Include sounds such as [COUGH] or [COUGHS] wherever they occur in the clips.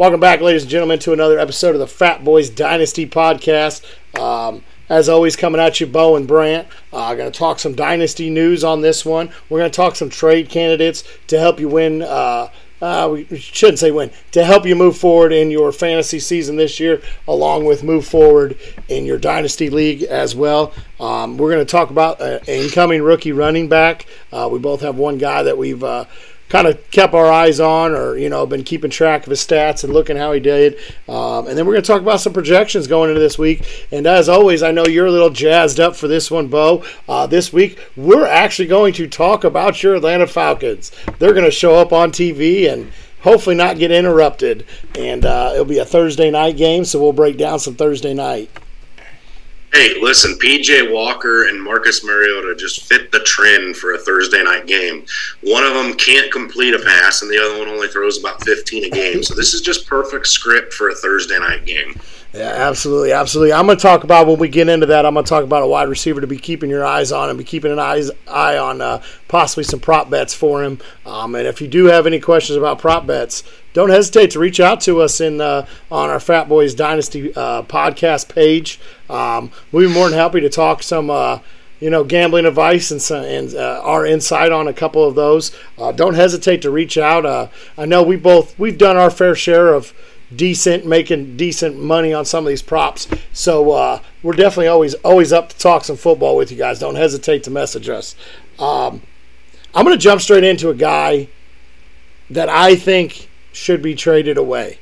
Welcome back, ladies and gentlemen, to another episode of the Fat Boys Dynasty podcast. Um, as always, coming at you, Bo and Brant. I'm uh, going to talk some dynasty news on this one. We're going to talk some trade candidates to help you win. Uh, uh, we shouldn't say win to help you move forward in your fantasy season this year, along with move forward in your dynasty league as well. Um, we're going to talk about an incoming rookie running back. Uh, we both have one guy that we've uh, kind of kept our eyes on or, you know, been keeping track of his stats and looking how he did. Um, and then we're going to talk about some projections going into this week. And as always, I know you're a little jazzed up for this one, Bo. Uh, this week, we're actually going to talk about your Atlanta Falcons. They're going to show up on TV and hopefully not get interrupted. And uh, it'll be a Thursday night game, so we'll break down some Thursday night. Hey, listen, PJ Walker and Marcus Mariota just fit the trend for a Thursday night game. One of them can't complete a pass, and the other one only throws about 15 a game. So this is just perfect script for a Thursday night game. Yeah, absolutely, absolutely. I'm going to talk about when we get into that. I'm going to talk about a wide receiver to be keeping your eyes on and be keeping an eyes, eye on uh, possibly some prop bets for him. Um, and if you do have any questions about prop bets, don't hesitate to reach out to us in uh, on our Fat Boys Dynasty uh, podcast page. Um, we'd be more than happy to talk some uh, you know, gambling advice and, some, and uh, our insight on a couple of those. Uh, don't hesitate to reach out. Uh, I know we both we've done our fair share of decent, making decent money on some of these props. So uh, we're definitely always always up to talk some football with you guys. Don't hesitate to message us. Um, I'm going to jump straight into a guy that I think should be traded away.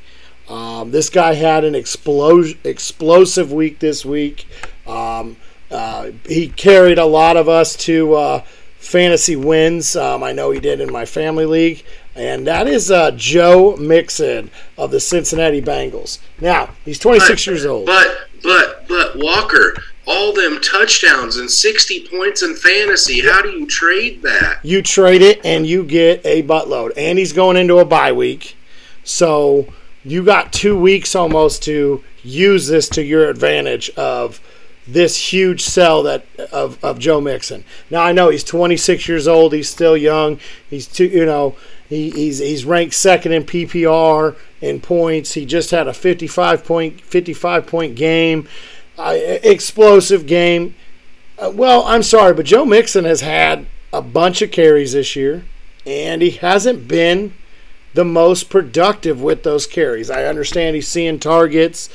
Um, this guy had an explos- explosive week this week. Um, uh, he carried a lot of us to uh, fantasy wins. Um, I know he did in my family league and that is uh, Joe Mixon of the Cincinnati Bengals. Now he's 26 but, years old. But but but Walker, all them touchdowns and 60 points in fantasy. How do you trade that? You trade it and you get a buttload. And he's going into a bye week, so you got two weeks almost to use this to your advantage of this huge sell that of, of Joe Mixon. Now I know he's 26 years old. He's still young. He's too, you know, he, he's he's ranked second in PPR in points. He just had a 55 point 55 point game, uh, explosive game. Uh, well, I'm sorry, but Joe Mixon has had a bunch of carries this year, and he hasn't been the most productive with those carries. I understand he's seeing targets.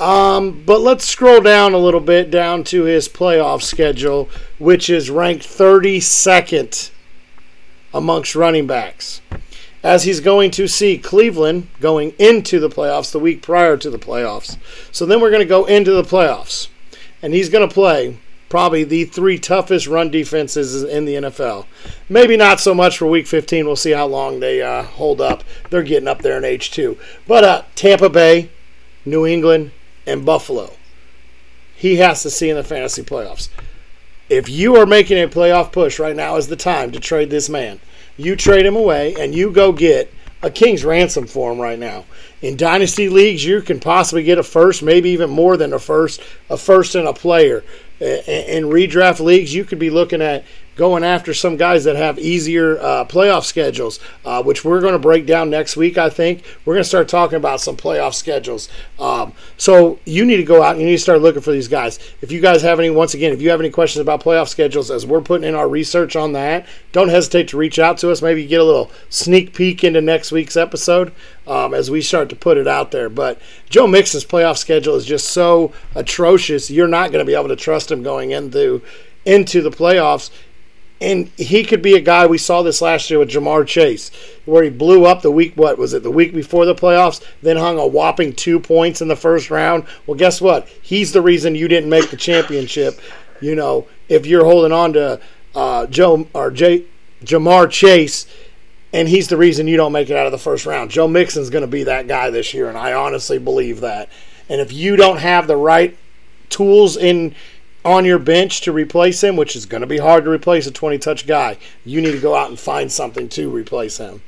Um, but let's scroll down a little bit down to his playoff schedule, which is ranked 32nd amongst running backs. As he's going to see Cleveland going into the playoffs the week prior to the playoffs. So then we're going to go into the playoffs. And he's going to play probably the three toughest run defenses in the NFL. Maybe not so much for week 15. We'll see how long they uh, hold up. They're getting up there in age two. But uh, Tampa Bay, New England, and Buffalo. He has to see in the fantasy playoffs. If you are making a playoff push right now is the time to trade this man. You trade him away and you go get a king's ransom for him right now. In dynasty leagues, you can possibly get a first, maybe even more than a first, a first and a player. In redraft leagues, you could be looking at going after some guys that have easier uh, playoff schedules, uh, which we're going to break down next week. I think we're going to start talking about some playoff schedules. Um, so you need to go out and you need to start looking for these guys. If you guys have any, once again, if you have any questions about playoff schedules as we're putting in our research on that, don't hesitate to reach out to us. Maybe get a little sneak peek into next week's episode um, as we start to put it out there. But Joe Mixon's playoff schedule is just so atrocious. You're not going to be able to trust him going into into the playoffs and he could be a guy we saw this last year with Ja'Marr Chase, where he blew up the week. What was it? The week before the playoffs, then hung a whopping two points in the first round. Well, guess what? He's the reason you didn't make the championship. You know, if you're holding on to uh, Joe or J, Ja'Marr Chase, and he's the reason you don't make it out of the first round. Joe Mixon's going to be that guy this year, and I honestly believe that. And if you don't have the right tools in on your bench to replace him, which is going to be hard to replace a 20 touch guy. You need to go out and find something to replace him.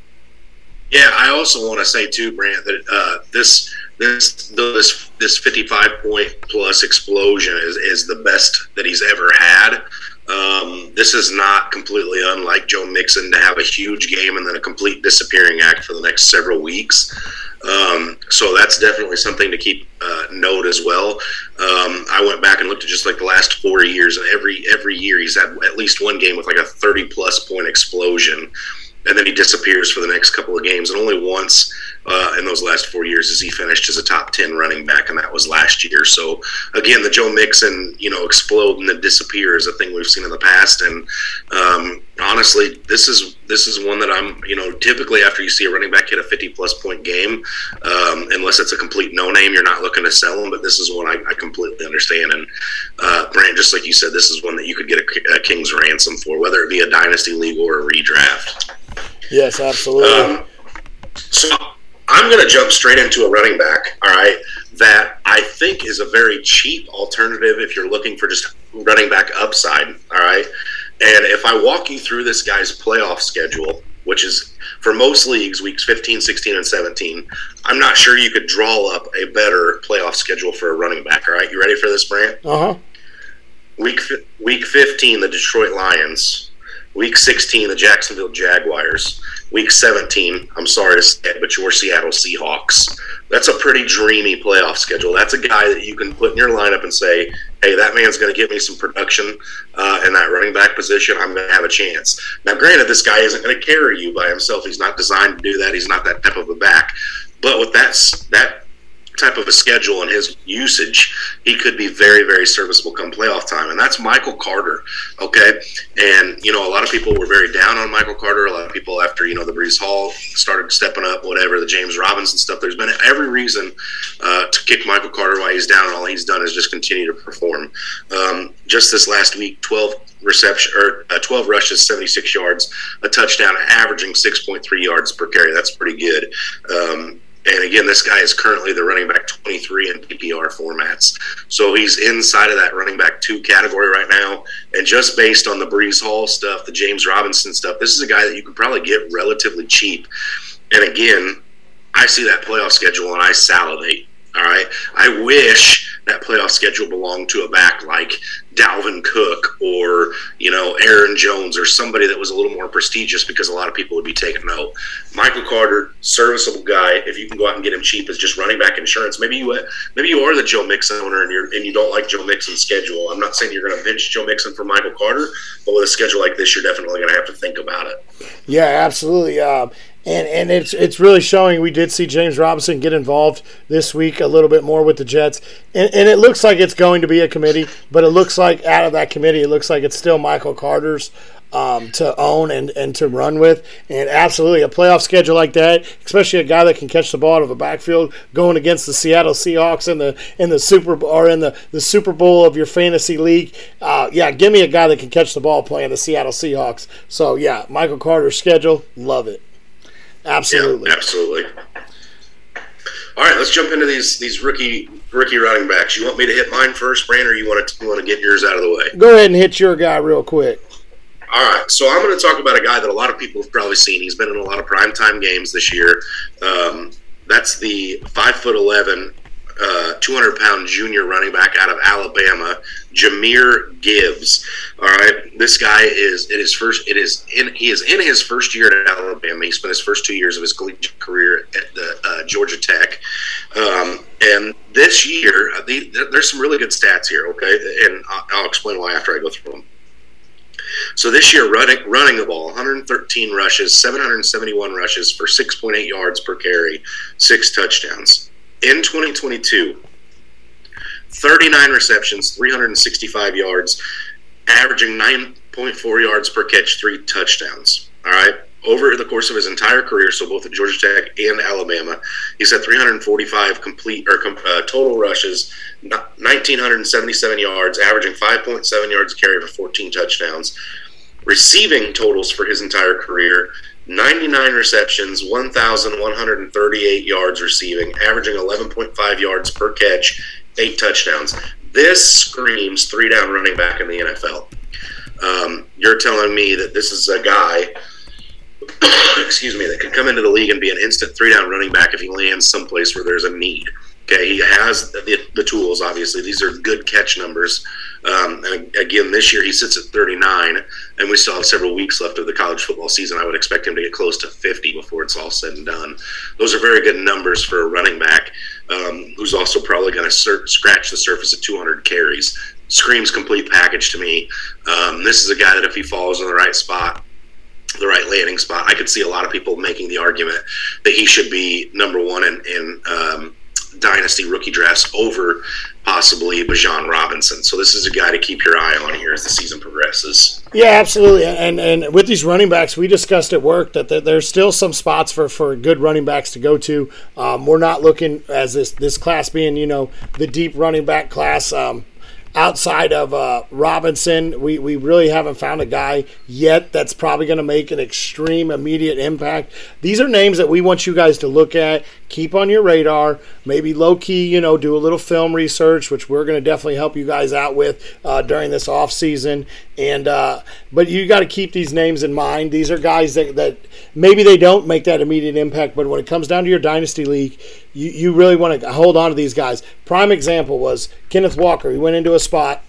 Yeah, I also want to say too, Brant, that uh, this this this this 55 point plus explosion is, is the best that he's ever had. Um, this is not completely unlike Joe Mixon to have a huge game and then a complete disappearing act for the next several weeks. Um, so that's definitely something to keep uh, note as well. Um, I went back and looked at just like the last four years, and every every year he's had at least one game with like a thirty plus point explosion and then he disappears for the next couple of games. And only once uh, in those last four years as he finished as a top ten running back, and that was last year. So again, the Joe Mixon, you know, explode and then disappear is a thing we've seen in the past. And um, honestly, this is this is one that I'm, you know, typically after you see a running back hit a 50 plus point game, um, unless it's a complete no name, you're not looking to sell them. But this is one I, I completely understand. And uh, Brant, just like you said, this is one that you could get a, a king's ransom for, whether it be a dynasty league or a redraft. Yes, absolutely. Um, so I'm going to jump straight into a running back. All right, that I think is a very cheap alternative if you're looking for just running back upside. All right, and if I walk you through this guy's playoff schedule, which is for most leagues weeks 15, 16, and 17, I'm not sure you could draw up a better playoff schedule for a running back. All right, you ready for this, Brant? Uh huh. Week week 15, the Detroit Lions. Week 16, the Jacksonville Jaguars. Week 17, I'm sorry to say it, but your Seattle Seahawks. That's a pretty dreamy playoff schedule. That's a guy that you can put in your lineup and say, hey, that man's going to give me some production uh, in that running back position. I'm going to have a chance. Now, granted, this guy isn't going to carry you by himself. He's not designed to do that. He's not that type of a back. But with that, that type of a schedule and his usage, he could be very, very serviceable come playoff time. And that's Michael Carter. Okay. And, you know, a lot of people were very down on Michael Carter. A lot of people after, you know, the Breece Hall started stepping up, whatever, the James Robinson stuff. There's been every reason uh, to kick Michael Carter while he's down. And all he's done is just continue to perform. Um, just this last week, 12 reception or uh, 12 rushes, 76 yards, a touchdown, averaging 6.3 yards per carry. That's pretty good. Um, and again, this guy is currently the running back 23 in PPR formats. So he's inside of that running back two category right now. And just based on the Breece Hall stuff, the James Robinson stuff, this is a guy that you can probably get relatively cheap. And again, I see that playoff schedule and I salivate. All right. I wish that playoff schedule belonged to a back like Dalvin Cook or, you know, Aaron Jones or somebody that was a little more prestigious because a lot of people would be taking note. Michael Carter, serviceable guy. If you can go out and get him cheap as just running back insurance, maybe you maybe you are the Joe Mixon owner and you're and you don't like Joe Mixon's schedule. I'm not saying you're going to bench Joe Mixon for Michael Carter, but with a schedule like this, you're definitely going to have to think about it. Yeah, absolutely. Um, and and it's it's really showing. We did see James Robinson get involved this week a little bit more with the Jets, and, and it looks like it's going to be a committee. But it looks like out of that committee, it looks like it's still Michael Carter's um, to own and, and to run with. And absolutely, a playoff schedule like that, especially a guy that can catch the ball out of a backfield, going against the Seattle Seahawks in the in the Super or in the, the Super Bowl of your fantasy league. Uh, yeah, give me a guy that can catch the ball playing the Seattle Seahawks. So yeah, Michael Carter's schedule, love it. Absolutely. Yeah, absolutely. All right, let's jump into these these rookie rookie running backs. You want me to hit mine first, Brant, or you want to you want to get yours out of the way? Go ahead and hit your guy real quick. All right, so I'm going to talk about a guy that a lot of people have probably seen. He's been in a lot of primetime games this year. Um, that's the five foot eleven uh, 200 pound junior running back out of Alabama, Jahmyr Gibbs. All right, this guy is it is first. It is in he is in his first year at Alabama. He spent his first two years of his collegiate career at the uh, Georgia Tech, um, and this year uh, the, there's some really good stats here. Okay, and I'll explain why after I go through them. So this year, running running the ball, 113 rushes, 771 rushes for 6.8 yards per carry, six touchdowns in 2022, 39 receptions, 365 yards, averaging 9.4 yards per catch, three touchdowns. All right. Over the course of his entire career, so both at Georgia Tech and Alabama, he's had 345 complete or uh, total rushes, 1,977 yards, averaging 5.7 yards carry for 14 touchdowns. Receiving totals for his entire career 99 receptions, 1,138 yards receiving, averaging 11.5 yards per catch, eight touchdowns. This screams three down running back in the NFL. Um, you're telling me that this is a guy, [COUGHS] excuse me, that could come into the league and be an instant three down running back if he lands someplace where there's a need. Okay, he has the, the tools. Obviously, these are good catch numbers. Um, and again, this year he sits at 39, and we still have several weeks left of the college football season. I would expect him to get close to 50 before it's all said and done. Those are very good numbers for a running back um, who's also probably going to sur- scratch the surface of 200 carries. Screams complete package to me. Um, this is a guy that if he falls in the right spot, the right landing spot, I could see a lot of people making the argument that he should be number one in, in um, dynasty rookie drafts over possibly Bijan Robinson. So this is a guy to keep your eye on here as the season progresses. Yeah, absolutely. And and with these running backs, we discussed at work that there's still some spots for, for good running backs to go to. Um, we're not looking as this this class being you know the deep running back class. Um, outside of uh, Robinson, we, we really haven't found a guy yet that's probably going to make an extreme immediate impact. These are names that we want you guys to look at, keep on your radar, maybe low key, you know, do a little film research, which we're going to definitely help you guys out with uh, during this off season. And uh, but you got to keep these names in mind. These are guys that, that maybe they don't make that immediate impact, but when it comes down to your dynasty league, you, you really want to hold on to these guys. Prime example was Kenneth Walker. He went into a spot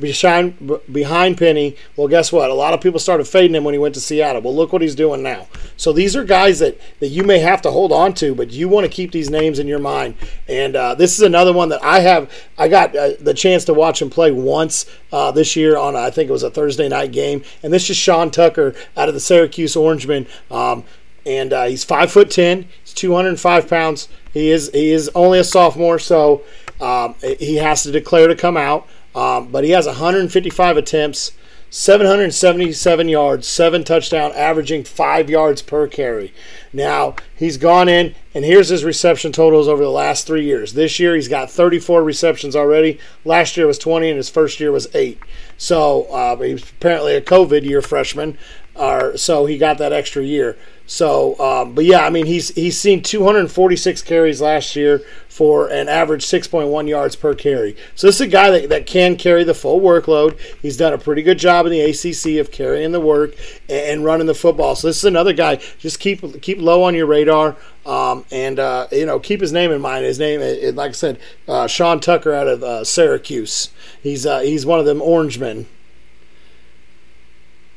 behind, behind Penny. Well, guess what? A lot of people started fading him when he went to Seattle. Well, look what he's doing now. So these are guys that, that you may have to hold on to, but you want to keep these names in your mind. And uh, this is another one that I have. I got uh, the chance to watch him play once uh, this year on, I think it was a Thursday night game. And this is Sean Tucker out of the Syracuse Orangemen. Um, and uh, he's five foot ten. He's 205 pounds. He is he is only a sophomore, so um, he has to declare to come out. Um, but he has 155 attempts, 777 yards, seven touchdown, averaging five yards per carry. Now he's gone in, and here's his reception totals over the last three years. This year he's got 34 receptions already. Last year was 20, and his first year was eight. So uh, he's apparently a COVID year freshman, or so he got that extra year. So, um, but yeah, I mean, he's he's seen 246 carries last year for an average 6.1 yards per carry. So this is a guy that, that can carry the full workload. He's done a pretty good job in the ACC of carrying the work and, running the football. So this is another guy. Just keep keep low on your radar. Um, and uh, you know keep his name in mind. His name, like I said, uh, Sean Tucker out of uh, Syracuse. He's uh, he's one of them Orangemen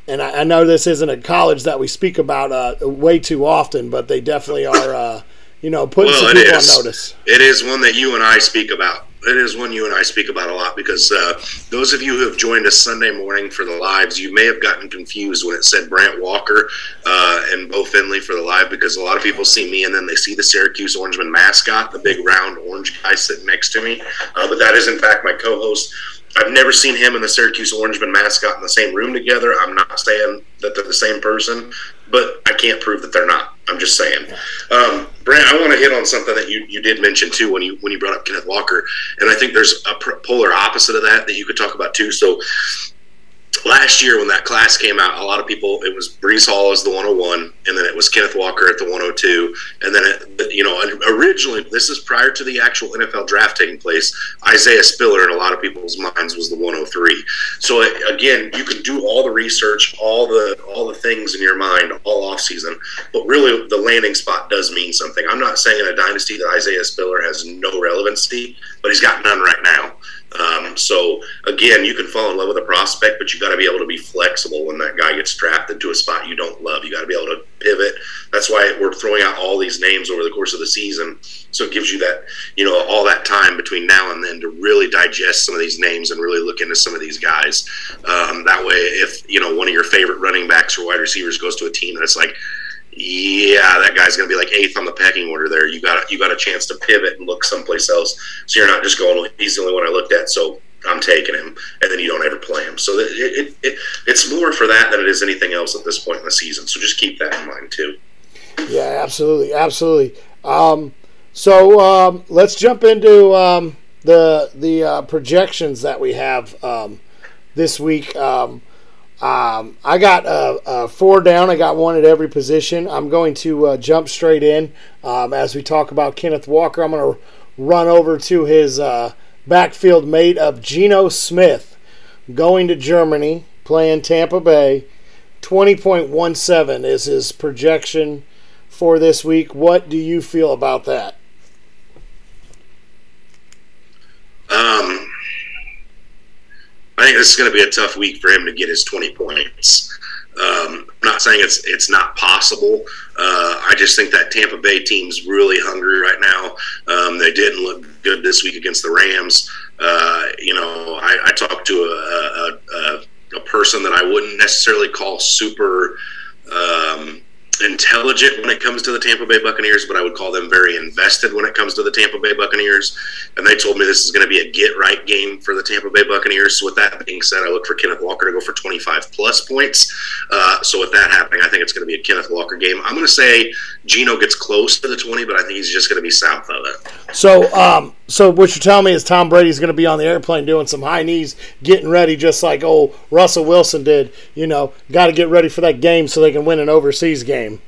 and I, I, know this isn't a college that we speak about uh, way too often, but they definitely are, uh, you know, putting well, some people on notice. It is one that you and I speak about. It is one you and I speak about a lot because uh, those of you who have joined us Sunday morning for the lives, you may have gotten confused when it said Brant Walker uh, and Bo Finley for the live because a lot of people see me and then they see the Syracuse Orangeman mascot, the big round orange guy sitting next to me. Uh, but that is, in fact, my co host. I've never seen him and the Syracuse Orangeman mascot in the same room together. I'm not saying that they're the same person, but I can't prove that they're not. I'm just saying. Um, Brant, I want to hit on something that you, you did mention too when you when you brought up Kenneth Walker, and I think there's a polar opposite of that that you could talk about too. So last year when that class came out, a lot of people it was Breece Hall as the 101, and then it was Kenneth Walker at the 102, and then it, you know originally this is prior to the actual NFL draft taking place. Isaiah Spiller in a lot of people's minds was the 103. So again, you can do all the research, all the all the things in your mind all off season, but really the landing spot does mean something. I'm not saying in a dynasty that Isaiah Spiller has no relevancy, but he's got none right now. Um, so again, you can fall in love with a prospect, but you got to be able to be flexible when that guy gets drafted into a spot you don't love. You got to be able to pivot. That's why we're throwing out all these names over the course of the season, so it gives you that you know all that time between now and then to really digest some of these names and really look into some of these guys. Um, that way, if you know one of your favorite running backs or wide receivers goes to a team that's like yeah, that guy's going to be like eighth on the pecking order. There, you got you got a chance to pivot and look someplace else. So you're not just going. He's the only one I looked at, so I'm taking him, and then you don't ever play him. So it, it, it, it's more for that than it is anything else at this point in the season. So just keep that in mind too. Yeah, absolutely, absolutely. Um, so um, let's jump into um, the the uh, projections that we have um, this week. Um, um, I got uh, uh, four down. I got one at every position. I'm going to uh, jump straight in um, as we talk about Kenneth Walker. I'm going to run over to his uh, backfield mate of Geno Smith, going to Germany, playing Tampa Bay. 20.17 is his projection for this week. What do you feel about that? Think this is going to be a tough week for him to get his 20 points. Um, I'm not saying it's it's not possible. Uh, I just think that Tampa Bay team's really hungry right now. Um, they didn't look good this week against the Rams. Uh, you know, I, I talked to a, a, a, a, person that I wouldn't necessarily call super. Um, intelligent when it comes to the Tampa Bay Buccaneers, but I would call them very invested when it comes to the Tampa Bay Buccaneers. And they told me this is going to be a get right game for the Tampa Bay Buccaneers. So with that being said, I look for Kenneth Walker to go for 25 plus points. Uh, so with that happening, I think it's going to be a Kenneth Walker game. I'm going to say Geno gets close to the 20, but I think he's just going to be south of it. So, um, so what you're telling me is Tom Brady's going to be on the airplane doing some high knees, getting ready, just like old Russell Wilson did. You know, got to get ready for that game so they can win an overseas game.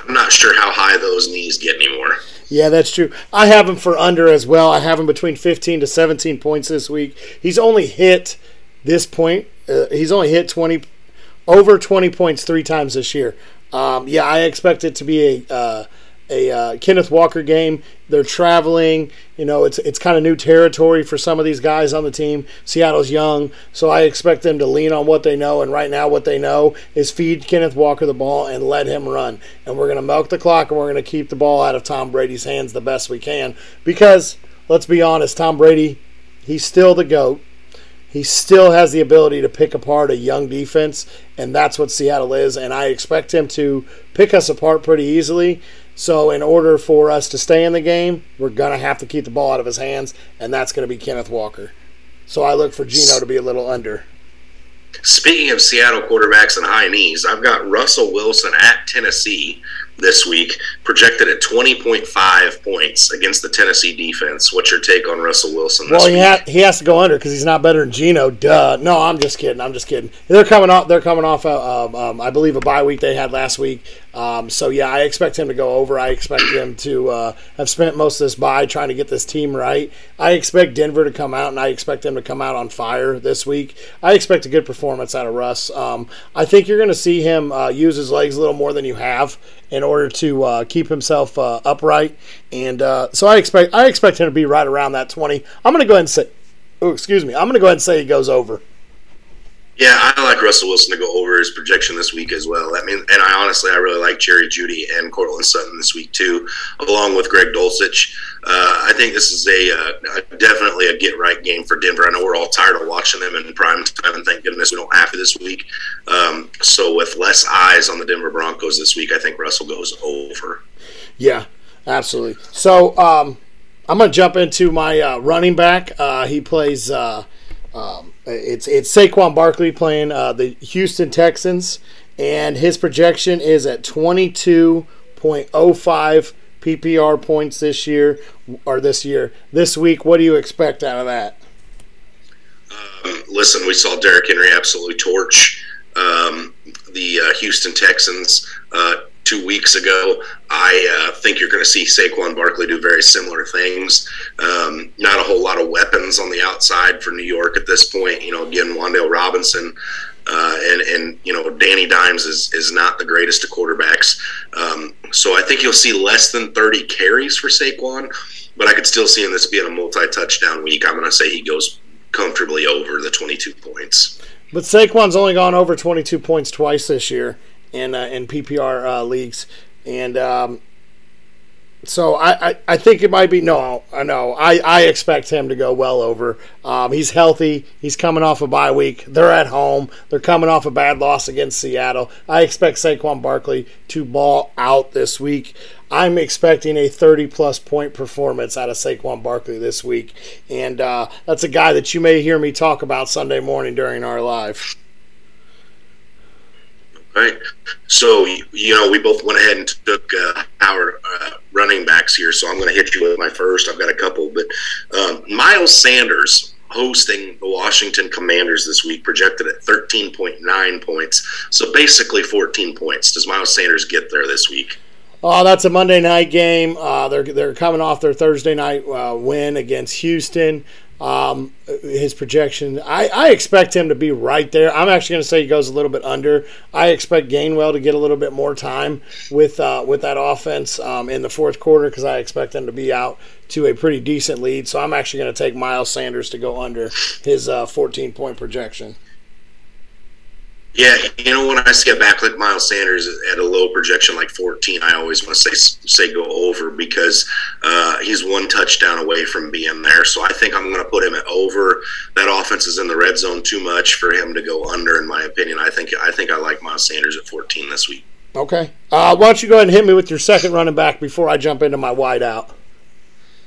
I'm not sure how high those knees get anymore. Yeah, that's true. I have him for under as well. I have him between 15 to 17 points this week. He's only hit this point. Uh, he's only hit 20 over 20 points three times this year. Um, yeah, I expect it to be a uh, a uh, Kenneth Walker game. They're traveling. You know, it's it's kind of new territory for some of these guys on the team. Seattle's young, so I expect them to lean on what they know. And right now, what they know is feed Kenneth Walker the ball and let him run. And we're going to milk the clock and we're going to keep the ball out of Tom Brady's hands the best we can. Because let's be honest, Tom Brady, he's still the goat. He still has the ability to pick apart a young defense, and that's what Seattle is. And I expect him to pick us apart pretty easily. So, in order for us to stay in the game, we're going to have to keep the ball out of his hands, and that's going to be Kenneth Walker. So, I look for Geno to be a little under. Speaking of Seattle quarterbacks and high knees, I've got Russell Wilson at Tennessee this week, projected at 20.5 points against the Tennessee defense. What's your take on Russell Wilson well, he, ha- he has to go under because he's not better than Geno. Duh. No, I'm just kidding. I'm just kidding. They're coming off. They're coming off. A, um, um, I believe a bye week they had last week. Um, so yeah, I expect him to go over. I expect him to uh, have spent most of this bye trying to get this team right. I expect Denver to come out, and I expect them to come out on fire this week. I expect a good performance out of Russ. Um, I think you're going to see him uh, use his legs a little more than you have in order to uh, keep himself uh, upright. And uh, so I expect I expect him to be right around that 20. I'm going to go ahead and say, oh, excuse me, I'm going to go ahead and say he goes over. Yeah, I like Russell Wilson to go over his projection this week as well. I mean, and I honestly, I really like Jerry Jeudy and Courtland Sutton this week too, along with Greg Dulcich. Uh, I think this is a, uh, definitely a get right game for Denver. I know we're all tired of watching them in prime time, and thank goodness we don't have to this week. Um, so with less eyes on the Denver Broncos this week, I think Russell goes over. Yeah, absolutely. So um, I'm going to jump into my uh, running back. Uh, he plays. Uh, um, it's it's Saquon Barkley playing uh, the Houston Texans, and his projection is at 22.05 PPR points this year or this year. This week, what do you expect out of that? Um, listen, we saw Derrick Henry absolutely torch um, the uh, Houston Texans. Uh, two weeks ago. I uh, think you're going to see Saquon Barkley do very similar things. Um, not a whole lot of weapons on the outside for New York at this point. You know, again, Wan'Dale Robinson. Uh, and and you know Danny Dimes is is not the greatest of quarterbacks, um, so I think you'll see less than 30 carries for Saquon, but I could still see him this being a multi-touchdown week. I'm going to say he goes comfortably over the 22 points. But Saquon's only gone over 22 points twice this year in uh, in PPR uh, leagues, and um, so I, I, I, think it might be no I know I, I expect him to go well over. Um, he's healthy. He's coming off a bye week. They're at home. They're coming off a bad loss against Seattle. I expect Saquon Barkley to ball out this week. I'm expecting a 30 plus point performance out of Saquon Barkley this week, and uh, that's a guy that you may hear me talk about Sunday morning during our live right? So you know, we both went ahead and took uh, our uh, running backs here. So I'm going to hit you with my first. I've got a couple, but um, Miles Sanders hosting the Washington Commanders this week, projected at 13.9 points. So basically 14 points. Does Miles Sanders get there this week? Oh, that's a Monday night game. Uh, they're they're coming off their Thursday night uh, win against Houston. Um, his projection, I, I expect him to be right there. I'm actually going to say he goes a little bit under. I expect Gainwell to get a little bit more time with uh, with that offense um, in the fourth quarter because I expect them to be out to a pretty decent lead. So I'm actually going to take Miles Sanders to go under his uh, 14 point projection. Yeah, you know when I see a back like Miles Sanders at a low projection like 14, I always want to say say go over because uh, he's one touchdown away from being there. So I think I'm going to put him at over. That offense is in the red zone too much for him to go under, in my opinion. I think I think I like Miles Sanders at 14 this week. Okay, uh, why don't you go ahead and hit me with your second running back before I jump into my wide out?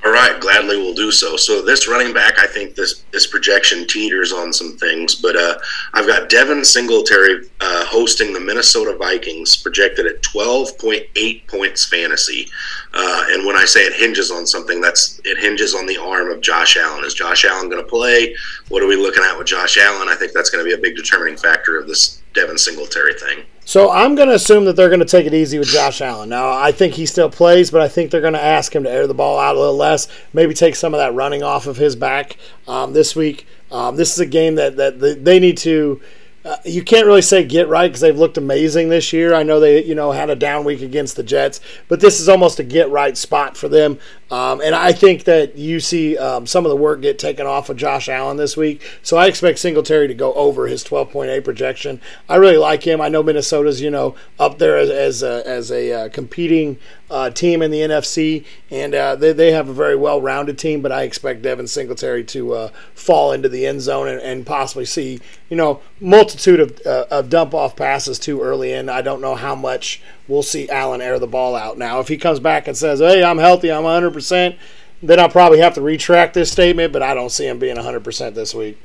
All right, gladly we'll do so. So this running back, I think this this projection teeters on some things, but uh, I've got Devin Singletary uh, hosting the Minnesota Vikings, projected at twelve point eight points fantasy. Uh, and when I say it hinges on something, that's it hinges on the arm of Josh Allen. Is Josh Allen going to play? What are we looking at with Josh Allen? I think that's going to be a big determining factor of this Devin Singletary thing. So I'm going to assume that they're going to take it easy with Josh Allen. Now I think he still plays, but I think they're going to ask him to air the ball out a little less, maybe take some of that running off of his back um, this week. Um, this is a game that that they need to uh, you can't really say get right because they've looked amazing this year. I know they, you know, had a down week against the Jets, but this is almost a get right spot for them. Um, and I think that you see um, some of the work get taken off of Josh Allen this week. So I expect Singletary to go over his 12.8 projection. I really like him. I know Minnesota's, you know, up there as, as a, as a uh, competing uh, team in the NFC, and uh, they, they have a very well rounded team, but I expect Devin Singletary to uh, fall into the end zone and, and possibly see, you know, multitude of, uh, of dump off passes too early in. I don't know how much we'll see Allen air the ball out. Now, if he comes back and says, hey, I'm healthy, I'm 100%, then I'll probably have to retract this statement, but I don't see him being 100% this week.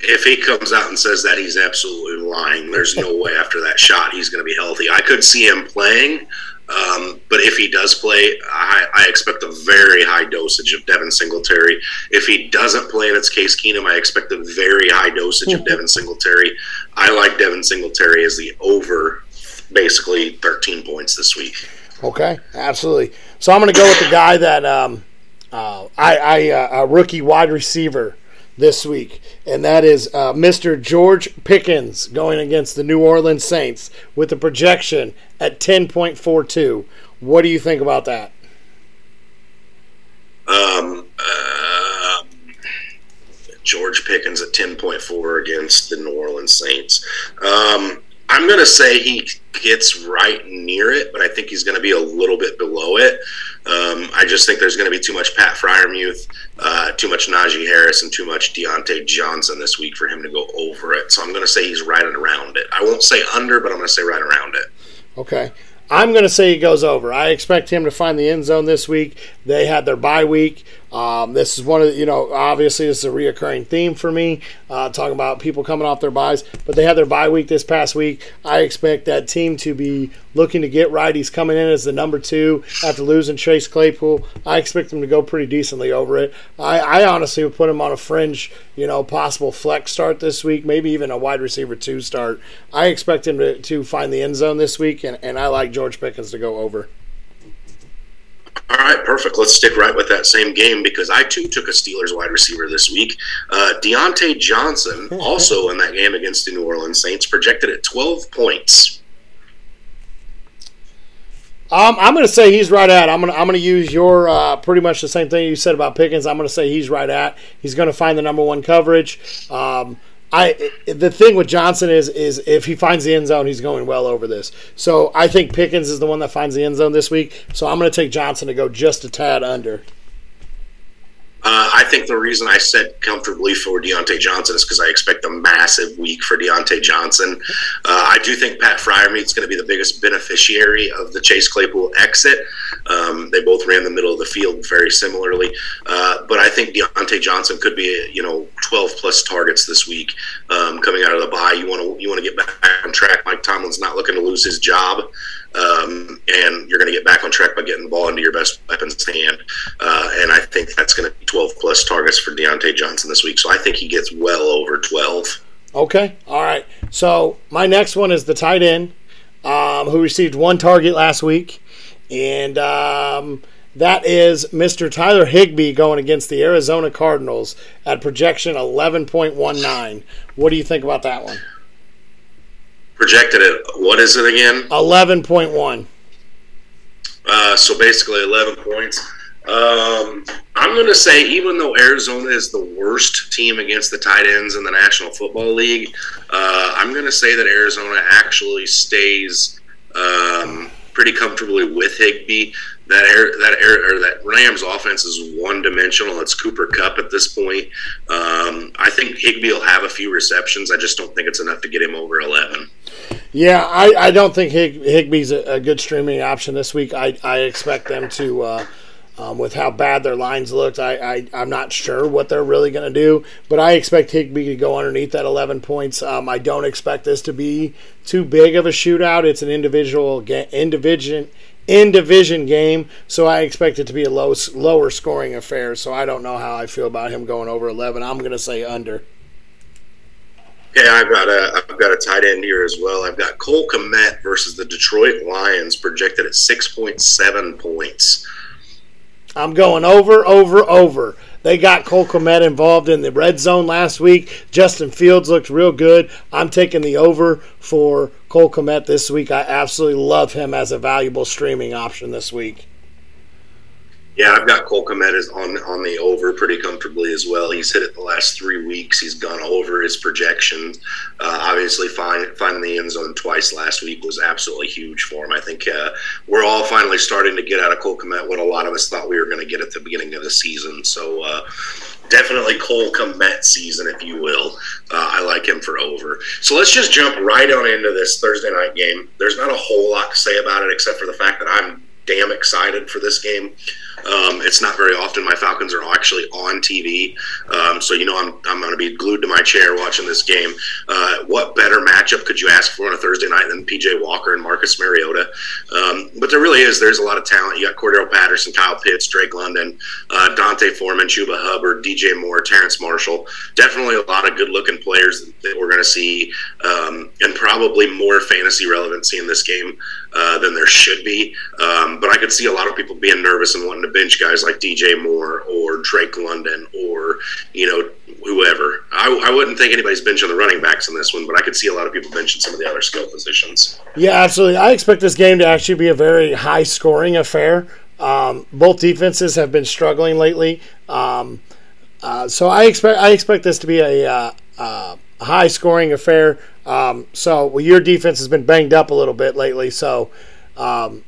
If he comes out and says that, he's absolutely lying. There's no way after that shot he's going to be healthy. I could see him playing, um, but if he does play, I, I, expect a very high dosage of Devin Singletary. If he doesn't play and it's Case Keenum, I expect a very high dosage of Devin Singletary. I like Devin Singletary as the over basically 13 points this week. Okay, absolutely. So I'm going to go with the guy that um, uh, I, I uh, a rookie wide receiver this week, and that is uh, Mr. George Pickens going against the New Orleans Saints with a projection at 10.42. What do you think about that? Um, uh, George Pickens at 10.4 against the New Orleans Saints. Um, I'm going to say he gets right near it, but I think he's going to be a little bit below it. Um, I just think there's going to be too much Pat Freiermuth, uh, too much Najee Harris, and too much Diontae Johnson this week for him to go over it. So I'm going to say he's right around it. I won't say under, but I'm going to say right around it. Okay. I'm going to say he goes over. I expect him to find the end zone this week. They had their bye week. Um, this is one of the, you know, obviously this is a reoccurring theme for me, uh, talking about people coming off their buys. But they had their bye week this past week. I expect that team to be looking to get right. He's coming in as the number two after losing Chase Claypool. I expect him to go pretty decently over it. I, I honestly would put him on a fringe, you know, possible flex start this week, maybe even a wide receiver two start. I expect him to, to find the end zone this week, and, and I like George Pickens to go over. All right, perfect. Let's stick right with that same game because I too took a Steelers wide receiver this week. Uh, Diontae Johnson, [LAUGHS] also in that game against the New Orleans Saints, projected at 12 points. Um, I'm going to say he's right at. I'm going to I'm going to use your uh, pretty much the same thing you said about Pickens. I'm going to say he's right at. He's going to find the number one coverage. Um, I the thing with Johnson is is if he finds the end zone, he's going well over this. So I think Pickens is the one that finds the end zone this week. So I'm going to take Johnson to go just a tad under. Uh, I think the reason I said comfortably for Diontae Johnson is because I expect a massive week for Diontae Johnson. Uh, I do think Pat Freiermuth's going to be the biggest beneficiary of the Chase Claypool exit. Um, they both ran the middle of the field very similarly, uh, but I think Diontae Johnson could be, you know, 12 plus targets this week um, coming out of the bye. You want to you want to get back on track. Mike Tomlin's not looking to lose his job. Um, and you're going to get back on track by getting the ball into your best weapon's hand. Uh, and I think that's going to be 12 plus targets for Diontae Johnson this week. So I think he gets well over 12. Okay. All right. So my next one is the tight end um, who received one target last week. and um, that is Mr. Tyler Higbee going against the Arizona Cardinals at projection 11.19. What do you think about that one? Projected it. what is it again? 11.1. Uh, so basically 11 points. Um, I'm going to say, even though Arizona is the worst team against the tight ends in the National Football League, uh, I'm going to say that Arizona actually stays um, pretty comfortably with Higbee. That air, that air, or that Rams offense is one dimensional. It's Cooper Kupp at this point. Um, I think Higbee will have a few receptions. I just don't think it's enough to get him over 11. Yeah, I, I don't think Hig, Higbee's a, a, good streaming option this week. I, I expect them to. Uh, um, with how bad their lines looked, I, I, I'm not sure what they're really going to do, but I expect Higbee to go underneath that 11 points. Um, I don't expect this to be too big of a shootout. It's an individual ga- in division in division game, so I expect it to be a low lower scoring affair. So I don't know how I feel about him going over 11. I'm going to say under. Yeah, I've got a I've got a tight end here as well. I've got Cole Kmet versus the Detroit Lions projected at six point seven points. I'm going over, over, over. They got Cole Kmet involved in the red zone last week. Justin Fields looked real good. I'm taking the over for Cole Kmet this week. I absolutely love him as a valuable streaming option this week. Yeah, I've got Cole Kmet on on the over pretty comfortably as well. He's hit it the last three weeks. He's gone over his projections. Uh, obviously, find, finding the end zone twice last week was absolutely huge for him. I think uh, we're all finally starting to get out of Cole Kmet what a lot of us thought we were going to get at the beginning of the season. So uh, definitely Cole Kmet season, if you will. Uh, I like him for over. So let's just jump right on into this Thursday night game. There's not a whole lot to say about it except for the fact that I'm damn excited for this game. Um, it's not very often my Falcons are actually on TV, um, so you know I'm, I'm going to be glued to my chair watching this game. Uh, what better matchup could you ask for on a Thursday night than PJ Walker and Marcus Mariota? Um, but there really is. There's a lot of talent. You got Cordarrelle Patterson, Kyle Pitts, Drake London, uh, D'Onta Foreman, Chuba Hubbard, DJ Moore, Terrence Marshall. Definitely a lot of good-looking players that we're going to see, um, and probably more fantasy relevancy in this game uh, than there should be. Um, but I could see a lot of people being nervous and wanting to bench guys like DJ Moore or Drake London or you know whoever. I, I wouldn't think anybody's benching the running backs in this one, but I could see a lot of people benching some of the other skill positions. Yeah, absolutely. I expect this game to actually be a very high scoring affair. Um, both defenses have been struggling lately, um, uh, so I expect I expect this to be a, uh, uh, high scoring affair. Um, so well, your defense has been banged up a little bit lately, so um,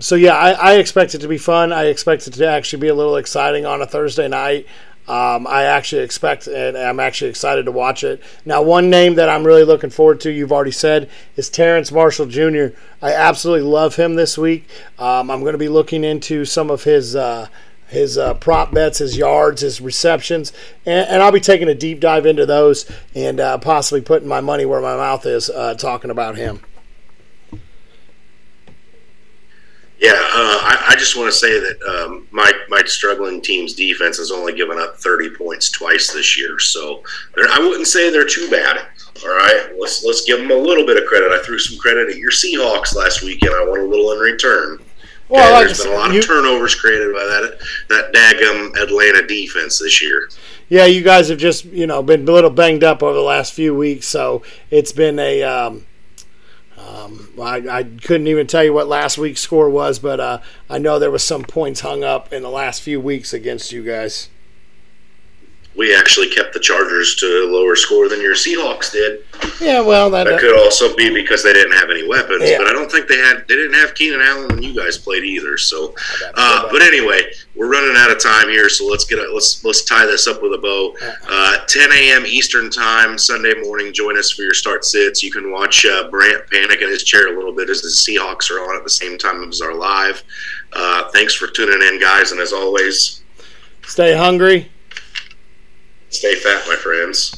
so yeah, I, I, expect it to be fun. I expect it to actually be a little exciting on a Thursday night. Um, I actually expect, and I'm actually excited to watch it. Now, one name that I'm really looking forward to, you've already said, is Terrence Marshall Jr. I absolutely love him this week. Um, I'm going to be looking into some of his. Uh, his uh, prop bets, his yards, his receptions, and, and, I'll be taking a deep dive into those and uh, possibly putting my money where my mouth is uh, talking about him. Yeah, uh, I, I, just want to say that um, my my struggling team's defense has only given up 30 points twice this year, so I wouldn't say they're too bad. All right, let's let's give them a little bit of credit. I threw some credit at your Seahawks last weekend. I want a little in return. Well, okay, there's been a lot you, of turnovers created by that that daggum Atlanta defense this year. Yeah, you guys have just you know been a little banged up over the last few weeks, so it's been a um, um, I, I, couldn't even tell you what last week's score was, but uh, I know there was some points hung up in the last few weeks against you guys we actually kept the Chargers to a lower score than your Seahawks did. Yeah, well, that, that could also be because they didn't have any weapons. Yeah. But I don't think they had. They didn't have Keenan Allen when you guys played either. So, uh, but anyway, we're running out of time here, so let's get a, let's let's tie this up with a bow. Uh, 10 a.m. Eastern time Sunday morning. Join us for your start sits. You can watch uh, Brant panic in his chair a little bit as the Seahawks are on at the same time as our live. Uh, thanks for tuning in, guys, and as always, stay hungry Stay fat, my friends.